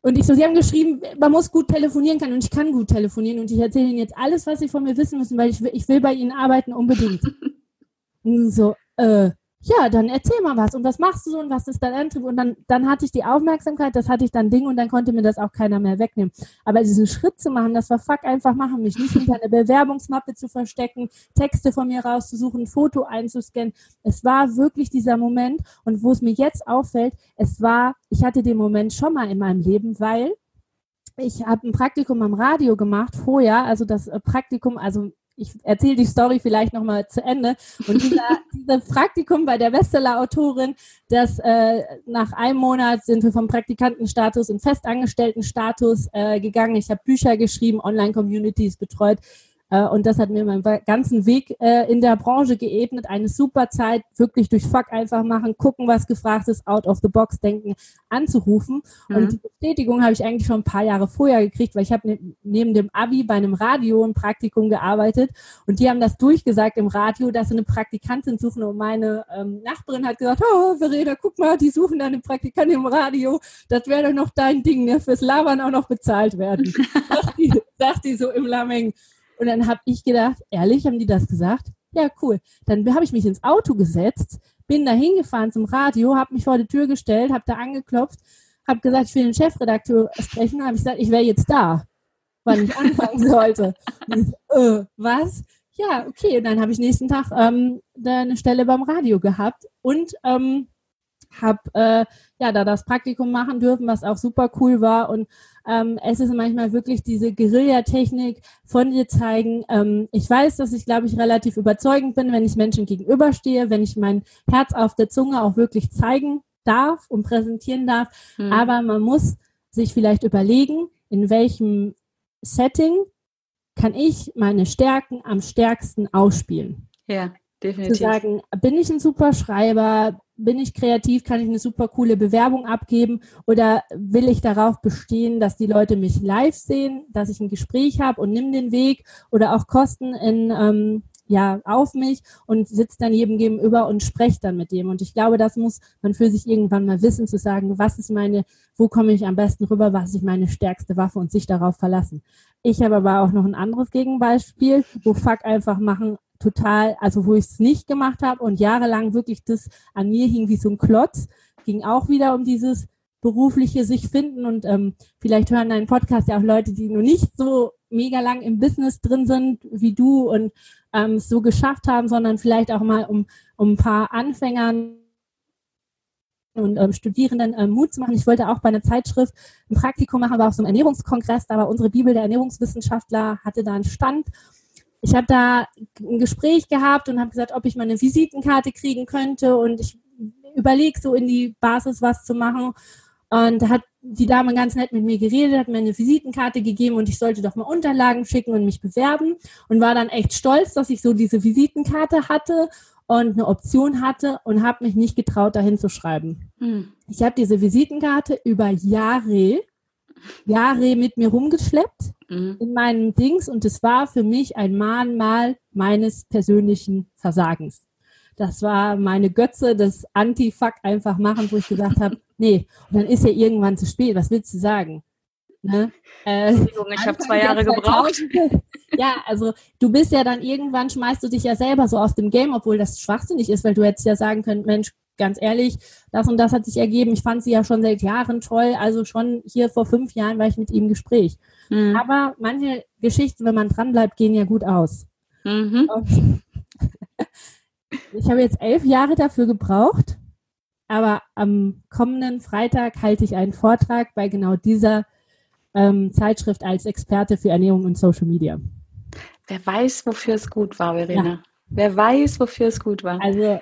und ich so, sie haben geschrieben, man muss gut telefonieren können und ich kann gut telefonieren und ich erzähle ihnen jetzt alles, was sie von mir wissen müssen, weil ich, ich will bei ihnen arbeiten unbedingt. [laughs] und so, äh, ja, dann erzähl mal was und was machst du so und was ist dein Antrieb? Und dann, dann hatte ich die Aufmerksamkeit, das hatte ich dann Ding und dann konnte mir das auch keiner mehr wegnehmen. Aber diesen Schritt zu machen, das war fuck einfach machen, mich nicht hinter eine Bewerbungsmappe zu verstecken, Texte von mir rauszusuchen, ein Foto einzuscannen. Es war wirklich dieser Moment und wo es mir jetzt auffällt, es war, ich hatte den Moment schon mal in meinem Leben, weil ich habe ein Praktikum am Radio gemacht vorher, also das äh, Praktikum, also ich erzähle die Story vielleicht nochmal zu Ende. Und dieser, [laughs] dieses Praktikum bei der Bestseller-Autorin, das äh, nach einem Monat sind wir vom Praktikantenstatus in Festangestelltenstatus äh, gegangen. Ich habe Bücher geschrieben, Online-Communities betreut. Äh, und das hat mir meinen ganzen Weg äh, in der Branche geebnet. Eine super Zeit, wirklich durch Fuck einfach machen, gucken, was gefragt ist, out of the box denken, anzurufen. Mhm. Und die Bestätigung habe ich eigentlich schon ein paar Jahre vorher gekriegt, weil ich habe ne neben dem Abi bei einem Radio ein Praktikum gearbeitet und die haben das durchgesagt im Radio, dass sie eine Praktikantin suchen und meine ähm, Nachbarin hat gesagt, oh Verena, guck mal, die suchen da eine Praktikantin im Radio, das wäre doch noch dein Ding, ne? fürs Labern auch noch bezahlt werden. [laughs] sagt, die, sagt die so im Lameng. Und dann habe ich gedacht, ehrlich, haben die das gesagt? Ja, cool. Dann habe ich mich ins Auto gesetzt, bin da hingefahren zum Radio, habe mich vor die Tür gestellt, habe da angeklopft, habe gesagt, ich will den Chefredakteur sprechen, habe ich gesagt, ich wäre jetzt da, wann ich anfangen [laughs] sollte. Und ich, äh, was? Ja, okay. Und dann habe ich nächsten Tag ähm, eine Stelle beim Radio gehabt und ähm, habe äh, ja da das Praktikum machen dürfen, was auch super cool war. Und ähm, es ist manchmal wirklich diese Guerillatechnik von dir zeigen. Ähm, ich weiß, dass ich, glaube ich, relativ überzeugend bin, wenn ich Menschen gegenüberstehe, wenn ich mein Herz auf der Zunge auch wirklich zeigen darf und präsentieren darf. Mhm. Aber man muss sich vielleicht überlegen, in welchem Setting kann ich meine Stärken am stärksten ausspielen. Ja, definitiv. Zu sagen, bin ich ein super Schreiber, bin ich kreativ, kann ich eine super coole Bewerbung abgeben oder will ich darauf bestehen, dass die Leute mich live sehen, dass ich ein Gespräch habe und nimm den Weg oder auch Kosten in ähm, ja auf mich und sitzt dann jedem gegenüber und sprecht dann mit dem. Und ich glaube, das muss man für sich irgendwann mal wissen, zu sagen, was ist meine, wo komme ich am besten rüber, was ist meine stärkste Waffe und sich darauf verlassen. Ich habe aber auch noch ein anderes Gegenbeispiel, wo Fuck einfach machen total, also wo ich es nicht gemacht habe und jahrelang wirklich das an mir hing wie so ein Klotz, ging auch wieder um dieses berufliche sich finden und ähm, vielleicht hören deinen Podcast ja auch Leute, die nur nicht so mega lang im Business drin sind wie du und ähm, es so geschafft haben, sondern vielleicht auch mal um, um ein paar Anfängern und ähm, Studierenden ähm, Mut zu machen. Ich wollte auch bei einer Zeitschrift ein Praktikum machen, war auf so einem Ernährungskongress, da war unsere Bibel der Ernährungswissenschaftler, hatte da einen Stand ich habe da ein Gespräch gehabt und habe gesagt, ob ich mal eine Visitenkarte kriegen könnte und ich überlege so in die Basis was zu machen. Und da hat die Dame ganz nett mit mir geredet, hat mir eine Visitenkarte gegeben und ich sollte doch mal Unterlagen schicken und mich bewerben und war dann echt stolz, dass ich so diese Visitenkarte hatte und eine Option hatte und habe mich nicht getraut, dahin zu schreiben. Mhm. Ich habe diese Visitenkarte über Jahre Jahre mit mir rumgeschleppt mhm. in meinen Dings und es war für mich ein Mahnmal meines persönlichen Versagens. Das war meine Götze des Anti-Fuck einfach machen, wo ich gesagt habe, [laughs] nee, und dann ist ja irgendwann zu spät. Was willst du sagen? Ne? Äh, ich habe zwei Jahre gebraucht. ja, also du bist ja dann irgendwann, schmeißt du dich ja selber so aus dem Game, obwohl das schwachsinnig ist, weil du hättest ja sagen können, Mensch, ganz ehrlich, das und das hat sich ergeben. Ich fand sie ja schon seit Jahren toll. Also schon hier vor fünf Jahren war ich mit ihm im Gespräch. Mhm. Aber manche Geschichten, wenn man dranbleibt, gehen ja gut aus. Mhm. [laughs] ich habe jetzt elf Jahre dafür gebraucht, aber am kommenden Freitag halte ich einen Vortrag bei genau dieser ähm, Zeitschrift als Experte für Ernährung und Social Media. Wer weiß, wofür es gut war, Verena. Ja. Wer weiß, wofür es gut war. Also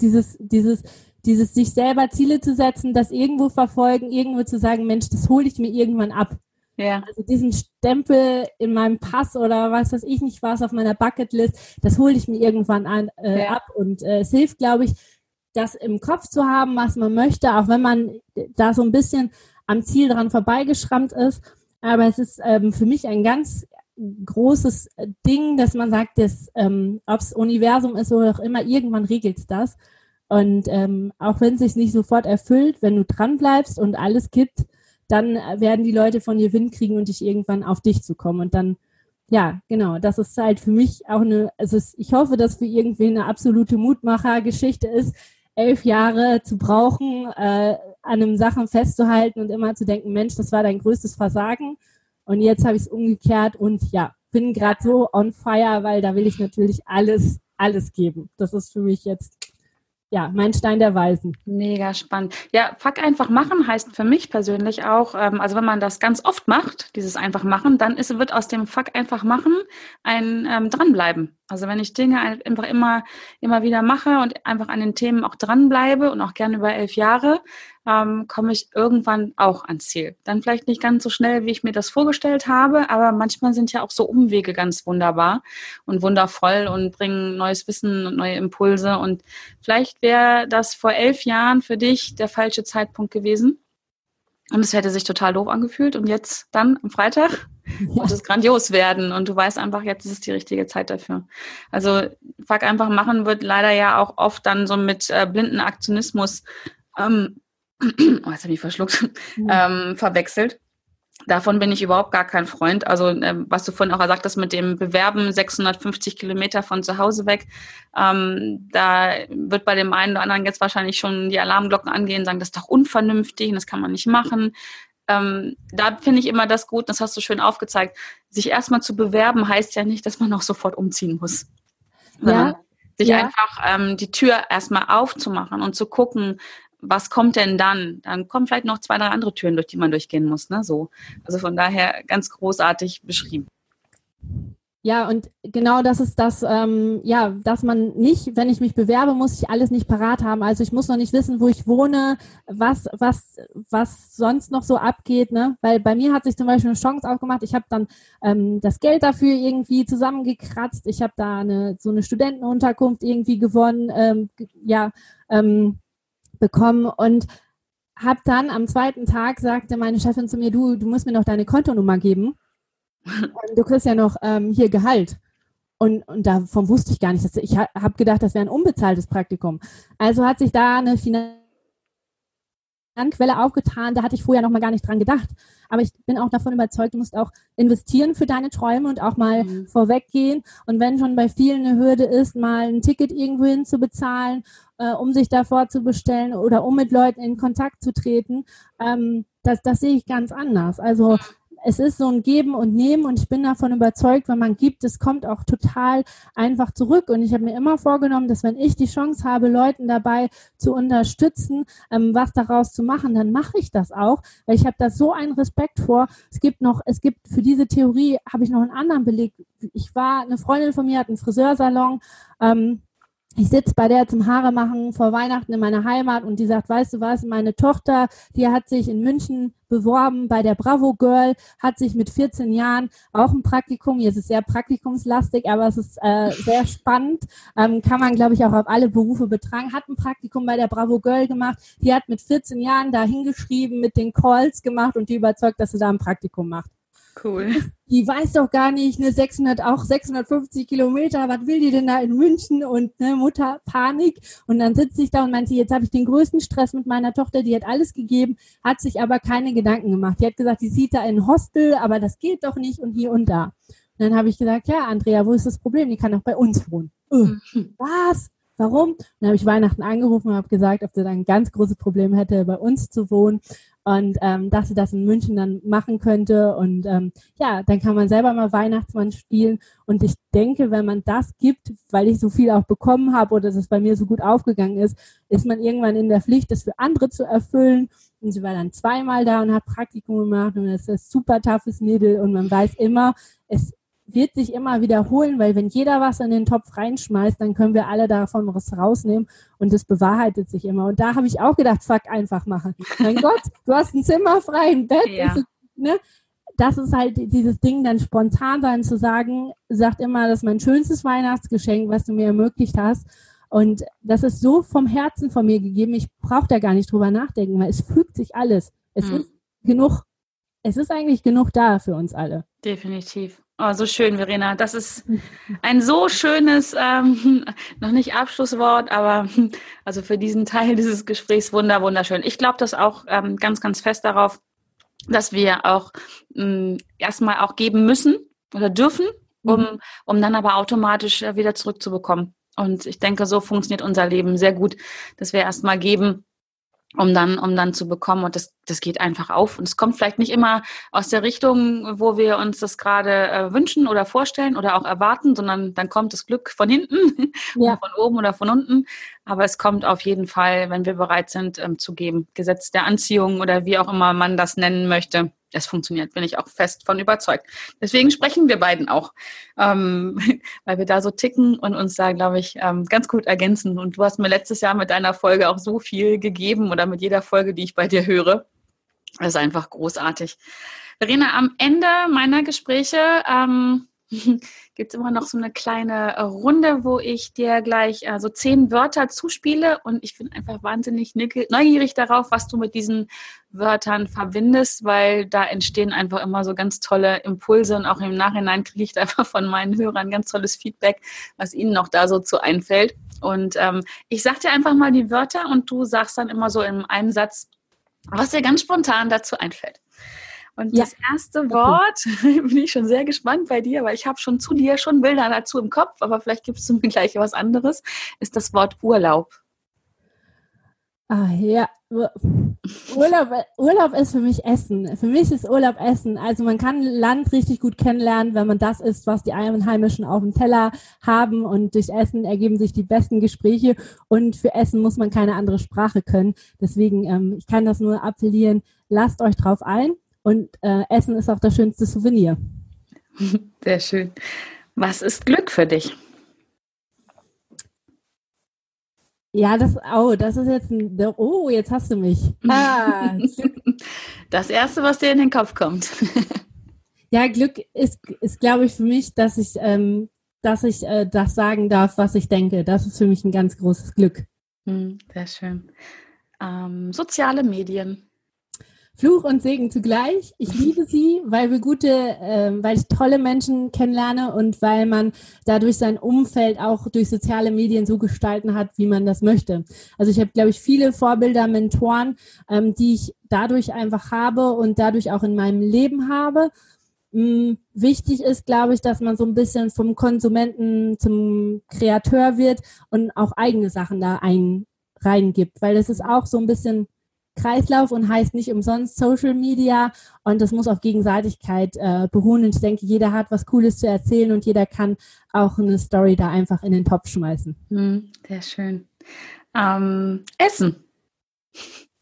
dieses, dieses, dieses sich selber Ziele zu setzen, das irgendwo verfolgen, irgendwo zu sagen, Mensch, das hole ich mir irgendwann ab. Ja. Also diesen Stempel in meinem Pass oder was weiß ich nicht was auf meiner Bucketlist, das hole ich mir irgendwann an, äh, ja. ab. Und äh, es hilft, glaube ich, das im Kopf zu haben, was man möchte, auch wenn man da so ein bisschen am Ziel dran vorbeigeschrammt ist. Aber es ist ähm, für mich ein ganz großes Ding, dass man sagt, ähm, ob es Universum ist oder auch immer, irgendwann regelt es das. Und ähm, auch wenn es sich nicht sofort erfüllt, wenn du dran bleibst und alles gibt, dann werden die Leute von dir Wind kriegen und dich irgendwann auf dich zu kommen. Und dann, ja, genau, das ist halt für mich auch eine, also ich hoffe, dass für irgendwen eine absolute Mutmacher-Geschichte ist, elf Jahre zu brauchen, äh, an einem Sachen festzuhalten und immer zu denken, Mensch, das war dein größtes Versagen und jetzt habe ich es umgekehrt und ja, bin gerade so on fire, weil da will ich natürlich alles, alles geben. Das ist für mich jetzt ja, mein Stein der Weisen. Mega spannend. Ja, Fuck einfach machen heißt für mich persönlich auch, ähm, also wenn man das ganz oft macht, dieses einfach machen, dann ist, wird aus dem Fuck einfach machen ein ähm, dranbleiben. Also wenn ich Dinge einfach immer, immer wieder mache und einfach an den Themen auch dranbleibe und auch gerne über elf Jahre, ähm, komme ich irgendwann auch ans Ziel. Dann vielleicht nicht ganz so schnell, wie ich mir das vorgestellt habe, aber manchmal sind ja auch so Umwege ganz wunderbar und wundervoll und bringen neues Wissen und neue Impulse. Und vielleicht wäre das vor elf Jahren für dich der falsche Zeitpunkt gewesen. Und es hätte sich total doof angefühlt. Und jetzt dann am Freitag [laughs] wird es grandios werden. Und du weißt einfach, jetzt ist es die richtige Zeit dafür. Also Fuck einfach machen wird leider ja auch oft dann so mit äh, blinden Aktionismus, ähm, [clears throat] oh, jetzt habe ich verschluckt, mhm. ähm, verwechselt. Davon bin ich überhaupt gar kein Freund. Also, äh, was du vorhin auch gesagt hast mit dem Bewerben, 650 Kilometer von zu Hause weg, ähm, da wird bei dem einen oder anderen jetzt wahrscheinlich schon die Alarmglocken angehen, sagen, das ist doch unvernünftig und das kann man nicht machen. Ähm, da finde ich immer das gut, das hast du schön aufgezeigt. Sich erstmal zu bewerben heißt ja nicht, dass man auch sofort umziehen muss. Ja. Sich ja. einfach ähm, die Tür erstmal aufzumachen und zu gucken, was kommt denn dann? Dann kommen vielleicht noch zwei, drei andere Türen, durch die man durchgehen muss. Ne? So. Also von daher ganz großartig beschrieben. Ja, und genau das ist das, ähm, ja, dass man nicht, wenn ich mich bewerbe, muss ich alles nicht parat haben. Also ich muss noch nicht wissen, wo ich wohne, was, was, was sonst noch so abgeht, ne? Weil bei mir hat sich zum Beispiel eine Chance aufgemacht. Ich habe dann ähm, das Geld dafür irgendwie zusammengekratzt. Ich habe da eine so eine Studentenunterkunft irgendwie gewonnen, ähm, ja, ähm, bekommen und habe dann am zweiten Tag sagte meine Chefin zu mir, du, du musst mir noch deine Kontonummer geben. [laughs] du kriegst ja noch ähm, hier Gehalt. Und, und davon wusste ich gar nicht. Dass, ich habe gedacht, das wäre ein unbezahltes Praktikum. Also hat sich da eine Finanz Quelle aufgetan, da hatte ich vorher noch mal gar nicht dran gedacht. Aber ich bin auch davon überzeugt, du musst auch investieren für deine Träume und auch mal mhm. vorweggehen. Und wenn schon bei vielen eine Hürde ist, mal ein Ticket irgendwohin zu bezahlen, äh, um sich davor zu bestellen oder um mit Leuten in Kontakt zu treten, ähm, das, das sehe ich ganz anders. Also es ist so ein Geben und Nehmen und ich bin davon überzeugt, wenn man gibt, es kommt auch total einfach zurück. Und ich habe mir immer vorgenommen, dass wenn ich die Chance habe, Leuten dabei zu unterstützen, ähm, was daraus zu machen, dann mache ich das auch, weil ich habe da so einen Respekt vor. Es gibt noch, es gibt für diese Theorie habe ich noch einen anderen Beleg. Ich war, eine Freundin von mir hat einen Friseursalon. Ähm, ich sitze bei der zum Haare machen vor Weihnachten in meiner Heimat und die sagt, weißt du was, meine Tochter, die hat sich in München beworben bei der Bravo Girl, hat sich mit 14 Jahren auch ein Praktikum, jetzt ist es sehr praktikumslastig, aber es ist äh, sehr spannend, ähm, kann man glaube ich auch auf alle Berufe betragen, hat ein Praktikum bei der Bravo Girl gemacht, die hat mit 14 Jahren da hingeschrieben, mit den Calls gemacht und die überzeugt, dass sie da ein Praktikum macht. Cool. Die weiß doch gar nicht, ne, 600, auch 650 Kilometer, was will die denn da in München und ne, Mutter Panik. Und dann sitze ich da und meinte, jetzt habe ich den größten Stress mit meiner Tochter, die hat alles gegeben, hat sich aber keine Gedanken gemacht. Die hat gesagt, die sieht da in Hostel, aber das geht doch nicht und hier und da. Und dann habe ich gesagt, ja, Andrea, wo ist das Problem? Die kann doch bei uns wohnen. Uh, was? Warum? dann habe ich Weihnachten angerufen und habe gesagt, ob sie dann ein ganz großes Problem hätte, bei uns zu wohnen und ähm, dass sie das in München dann machen könnte. Und ähm, ja, dann kann man selber mal Weihnachtsmann spielen. Und ich denke, wenn man das gibt, weil ich so viel auch bekommen habe oder dass es bei mir so gut aufgegangen ist, ist man irgendwann in der Pflicht, das für andere zu erfüllen. Und sie war dann zweimal da und hat Praktikum gemacht und es ist ein super toughes Mädel und man weiß immer, es wird sich immer wiederholen, weil wenn jeder was in den Topf reinschmeißt, dann können wir alle davon was rausnehmen und das bewahrheitet sich immer. Und da habe ich auch gedacht, fuck, einfach machen. Mein [laughs] Gott, du hast ein Zimmer frei, ein Bett. Ja. Ist, ne? Das ist halt dieses Ding, dann spontan sein zu sagen, sagt immer, das ist mein schönstes Weihnachtsgeschenk, was du mir ermöglicht hast. Und das ist so vom Herzen von mir gegeben, ich brauche da gar nicht drüber nachdenken, weil es fügt sich alles. Es mhm. ist genug, es ist eigentlich genug da für uns alle. Definitiv. Oh, so schön, Verena. Das ist ein so schönes, ähm, [laughs] noch nicht Abschlusswort, aber [laughs] also für diesen Teil dieses Gesprächs wunder, wunderschön. Ich glaube das auch ähm, ganz, ganz fest darauf, dass wir auch ähm, erstmal auch geben müssen oder dürfen, um, mhm. um dann aber automatisch äh, wieder zurückzubekommen. Und ich denke, so funktioniert unser Leben sehr gut, dass wir erstmal geben, um dann, um dann zu bekommen. Und das, das geht einfach auf. Und es kommt vielleicht nicht immer aus der Richtung, wo wir uns das gerade äh, wünschen oder vorstellen oder auch erwarten, sondern dann kommt das Glück von hinten, [laughs] ja. von oben oder von unten. Aber es kommt auf jeden Fall, wenn wir bereit sind ähm, zu geben. Gesetz der Anziehung oder wie auch immer man das nennen möchte. Das funktioniert, bin ich auch fest von überzeugt. Deswegen sprechen wir beiden auch, ähm, [laughs] weil wir da so ticken und uns da, glaube ich, ähm, ganz gut ergänzen. Und du hast mir letztes Jahr mit deiner Folge auch so viel gegeben oder mit jeder Folge, die ich bei dir höre. Das ist einfach großartig. Verena, am Ende meiner Gespräche ähm, [laughs] gibt es immer noch so eine kleine äh, Runde, wo ich dir gleich äh, so zehn Wörter zuspiele und ich bin einfach wahnsinnig neugierig darauf, was du mit diesen Wörtern verbindest, weil da entstehen einfach immer so ganz tolle Impulse und auch im Nachhinein kriege ich da einfach von meinen Hörern ganz tolles Feedback, was ihnen noch da so zu einfällt. Und ähm, ich sag dir einfach mal die Wörter und du sagst dann immer so in einem Satz, was dir ganz spontan dazu einfällt. Und ja. das erste Wort, [laughs] bin ich schon sehr gespannt bei dir, weil ich habe schon zu dir schon Bilder dazu im Kopf, aber vielleicht gibst du mir gleich was anderes, ist das Wort Urlaub. Ah ja, Urlaub, Urlaub ist für mich Essen. Für mich ist Urlaub Essen. Also man kann Land richtig gut kennenlernen, wenn man das isst, was die Einheimischen auf dem Teller haben. Und durch Essen ergeben sich die besten Gespräche. Und für Essen muss man keine andere Sprache können. Deswegen, ähm, ich kann das nur appellieren, lasst euch drauf ein. Und äh, Essen ist auch das schönste Souvenir. [laughs] Sehr schön. Was ist Glück für dich? Ja, das, oh, das ist jetzt ein, oh, jetzt hast du mich. Ah, [laughs] das erste, was dir in den Kopf kommt. [laughs] ja, Glück ist, ist glaube ich, für mich, dass ich, ähm, dass ich äh, das sagen darf, was ich denke. Das ist für mich ein ganz großes Glück. Hm, sehr schön. Ähm, soziale Medien. Fluch und Segen zugleich. Ich [laughs] liebe sie, weil wir gute, äh, weil ich tolle Menschen kennenlerne und weil man dadurch sein Umfeld auch durch soziale Medien so gestalten hat, wie man das möchte. Also ich habe, glaube ich, viele Vorbilder, Mentoren, ähm, die ich dadurch einfach habe und dadurch auch in meinem Leben habe. Mhm. Wichtig ist, glaube ich, dass man so ein bisschen vom Konsumenten zum Kreateur wird und auch eigene Sachen da ein reingibt, weil das ist auch so ein bisschen Kreislauf und heißt nicht umsonst Social Media und das muss auf Gegenseitigkeit äh, beruhen. Und ich denke, jeder hat was Cooles zu erzählen und jeder kann auch eine Story da einfach in den Topf schmeißen. Hm, sehr schön. Ähm, Essen.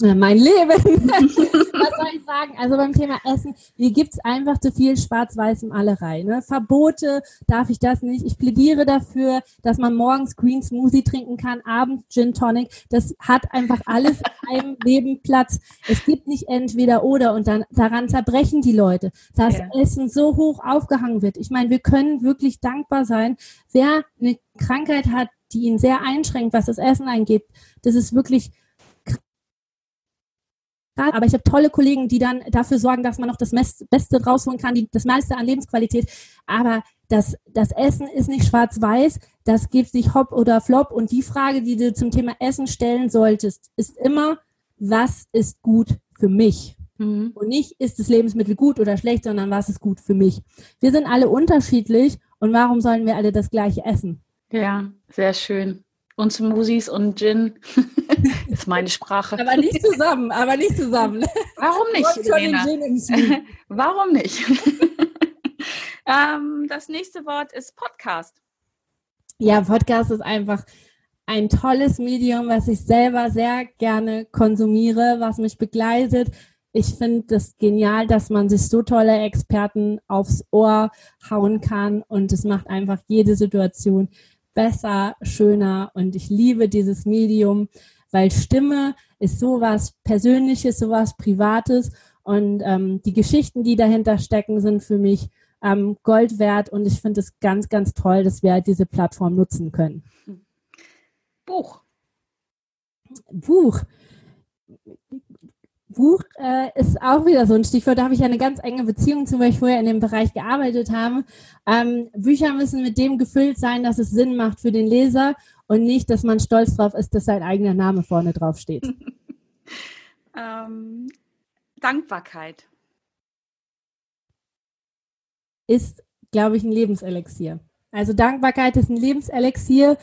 Mein Leben. [laughs] Was soll ich sagen? Also beim Thema Essen, hier gibt es einfach zu viel Schwarz-Weiß im Allerei. Ne? Verbote, darf ich das nicht. Ich plädiere dafür, dass man morgens Green Smoothie trinken kann, abends Gin Tonic. Das hat einfach alles in [laughs] einem Leben Platz. Es gibt nicht entweder oder und dann daran zerbrechen die Leute, dass ja. Essen so hoch aufgehangen wird. Ich meine, wir können wirklich dankbar sein, wer eine Krankheit hat, die ihn sehr einschränkt, was das Essen angeht. Das ist wirklich aber ich habe tolle Kollegen, die dann dafür sorgen, dass man noch das Beste rausholen kann, die, das meiste an Lebensqualität. Aber das, das Essen ist nicht schwarz-weiß, das gibt sich hopp oder flop. Und die Frage, die du zum Thema Essen stellen solltest, ist immer, was ist gut für mich? Mhm. Und nicht, ist das Lebensmittel gut oder schlecht, sondern was ist gut für mich? Wir sind alle unterschiedlich und warum sollen wir alle das gleiche essen? Ja, sehr schön und Smoothies und Gin. [laughs] ist meine Sprache. aber nicht zusammen, aber nicht zusammen. Warum nicht, Elena? [laughs] Warum nicht? [laughs] ähm, das nächste Wort ist Podcast. Ja, Podcast ist einfach ein tolles Medium, was ich selber sehr gerne konsumiere, was mich begleitet. Ich finde das genial, dass man sich so tolle Experten aufs Ohr hauen kann und es macht einfach jede Situation besser, schöner und ich liebe dieses Medium, weil Stimme ist sowas Persönliches, sowas Privates und ähm, die Geschichten, die dahinter stecken, sind für mich ähm, Gold wert und ich finde es ganz, ganz toll, dass wir diese Plattform nutzen können. Buch. Buch. Buch äh, ist auch wieder so ein Stichwort. Da habe ich eine ganz enge Beziehung zu, weil ich vorher in dem Bereich gearbeitet habe. Ähm, Bücher müssen mit dem gefüllt sein, dass es Sinn macht für den Leser und nicht, dass man stolz drauf ist, dass sein eigener Name vorne drauf steht. [laughs] ähm, Dankbarkeit ist, glaube ich, ein Lebenselixier. Also Dankbarkeit ist ein Lebenselixier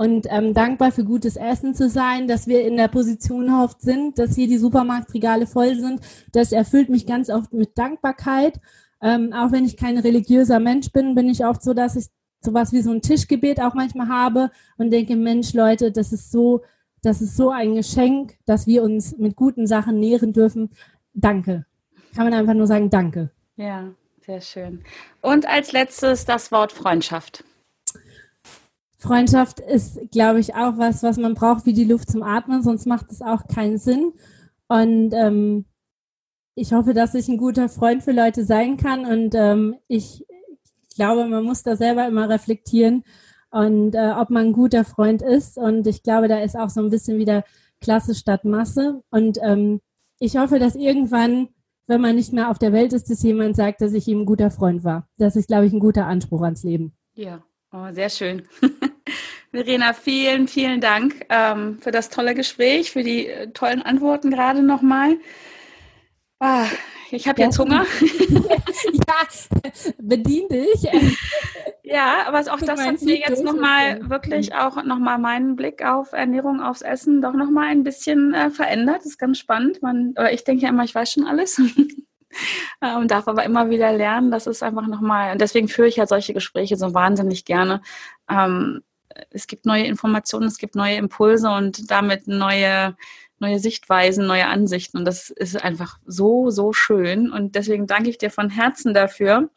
und ähm, dankbar für gutes Essen zu sein, dass wir in der Position oft sind, dass hier die Supermarktregale voll sind. Das erfüllt mich ganz oft mit Dankbarkeit. Ähm, auch wenn ich kein religiöser Mensch bin, bin ich oft so, dass ich sowas wie so ein Tischgebet auch manchmal habe und denke, Mensch, Leute, das ist so, das ist so ein Geschenk, dass wir uns mit guten Sachen nähren dürfen. Danke. Kann man einfach nur sagen, danke. Ja, sehr schön. Und als letztes das Wort Freundschaft. Freundschaft ist, glaube ich, auch was, was man braucht wie die Luft zum Atmen, sonst macht es auch keinen Sinn. Und ähm, ich hoffe, dass ich ein guter Freund für Leute sein kann. Und ähm, ich glaube, man muss da selber immer reflektieren und äh, ob man ein guter Freund ist. Und ich glaube, da ist auch so ein bisschen wieder Klasse statt Masse. Und ähm, ich hoffe, dass irgendwann, wenn man nicht mehr auf der Welt ist, dass jemand sagt, dass ich ihm ein guter Freund war. Das ist, glaube ich, ein guter Anspruch ans Leben. Ja, oh, sehr schön. [laughs] Verena, vielen, vielen Dank ähm, für das tolle Gespräch, für die äh, tollen Antworten gerade nochmal. Ah, ich habe jetzt Hunger. [laughs] ja, bedien dich. [laughs] Ja, aber auch das hat mir jetzt nochmal wirklich auch nochmal meinen Blick auf Ernährung, aufs Essen doch nochmal ein bisschen äh, verändert. Das ist ganz spannend. Man, oder ich denke ja immer, ich weiß schon alles. [laughs] ähm, darf aber immer wieder lernen. Das ist einfach nochmal, und deswegen führe ich ja solche Gespräche so wahnsinnig gerne. Ähm, es gibt neue Informationen, es gibt neue Impulse und damit neue, neue Sichtweisen, neue Ansichten. Und das ist einfach so, so schön. Und deswegen danke ich dir von Herzen dafür.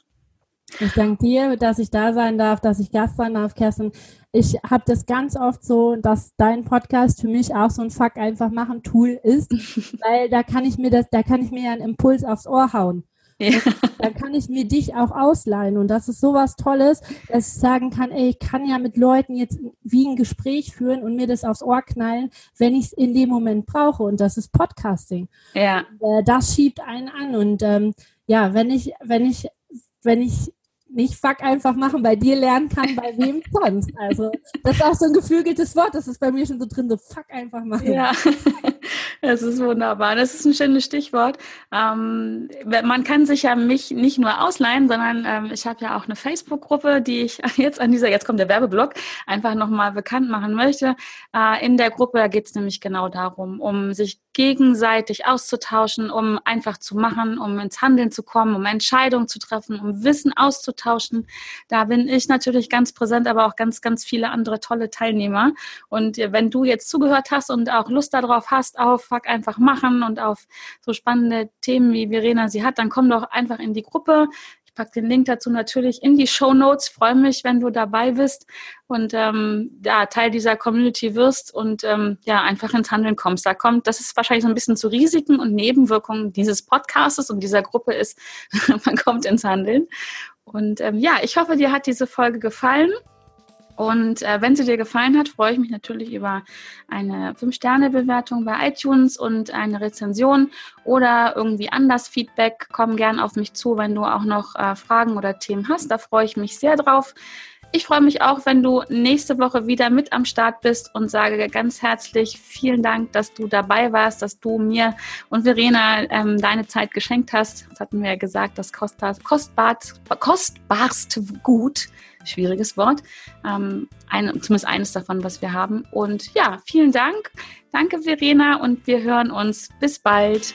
Ich danke dir, dass ich da sein darf, dass ich Gast sein darf, Kerstin. Ich habe das ganz oft so, dass dein Podcast für mich auch so ein Fuck einfach machen Tool ist, [laughs] weil da kann ich mir das, da kann ich mir ja einen Impuls aufs Ohr hauen. Ja. Dann kann ich mir dich auch ausleihen. Und das ist sowas Tolles, dass ich sagen kann, ey, ich kann ja mit Leuten jetzt wie ein Gespräch führen und mir das aufs Ohr knallen, wenn ich es in dem Moment brauche. Und das ist Podcasting. Ja. Und, äh, das schiebt einen an. Und ähm, ja, wenn ich, wenn ich, wenn ich nicht fuck einfach machen bei dir lernen kann, bei wem [laughs] sonst. Also das ist auch so ein geflügeltes Wort, das ist bei mir schon so drin, so fuck einfach machen. Ja, [laughs] das ist wunderbar. Das ist ein schönes Stichwort. Ähm, man kann sich ja mich nicht nur ausleihen, sondern ähm, ich habe ja auch eine Facebook-Gruppe, die ich [laughs] jetzt an dieser, jetzt kommt der Werbeblock, einfach nochmal bekannt machen möchte. Äh, in der Gruppe, geht es nämlich genau darum, um sich gegenseitig auszutauschen, um einfach zu machen, um ins Handeln zu kommen, um Entscheidungen zu treffen, um Wissen auszutauschen. Da bin ich natürlich ganz präsent, aber auch ganz, ganz viele andere tolle Teilnehmer. Und wenn du jetzt zugehört hast und auch Lust darauf hast, auf Fuck einfach machen und auf so spannende Themen wie Verena sie hat, dann komm doch einfach in die Gruppe. Ich packe den Link dazu natürlich in die Show Notes. Freue mich, wenn du dabei bist und ähm, ja, Teil dieser Community wirst und ähm, ja, einfach ins Handeln kommst. Da kommt, das ist wahrscheinlich so ein bisschen zu Risiken und Nebenwirkungen dieses Podcastes und dieser Gruppe ist, [laughs] man kommt ins Handeln. Und ähm, ja, ich hoffe, dir hat diese Folge gefallen. Und äh, wenn sie dir gefallen hat, freue ich mich natürlich über eine 5-Sterne-Bewertung bei iTunes und eine Rezension oder irgendwie anders Feedback. Komm gern auf mich zu, wenn du auch noch äh, Fragen oder Themen hast. Da freue ich mich sehr drauf. Ich freue mich auch, wenn du nächste Woche wieder mit am Start bist und sage ganz herzlich vielen Dank, dass du dabei warst, dass du mir und Verena ähm, deine Zeit geschenkt hast. Das hatten wir ja gesagt, das kostbar, kostbar, Gut schwieriges Wort. Ähm, ein, zumindest eines davon, was wir haben. Und ja, vielen Dank. Danke, Verena, und wir hören uns. Bis bald.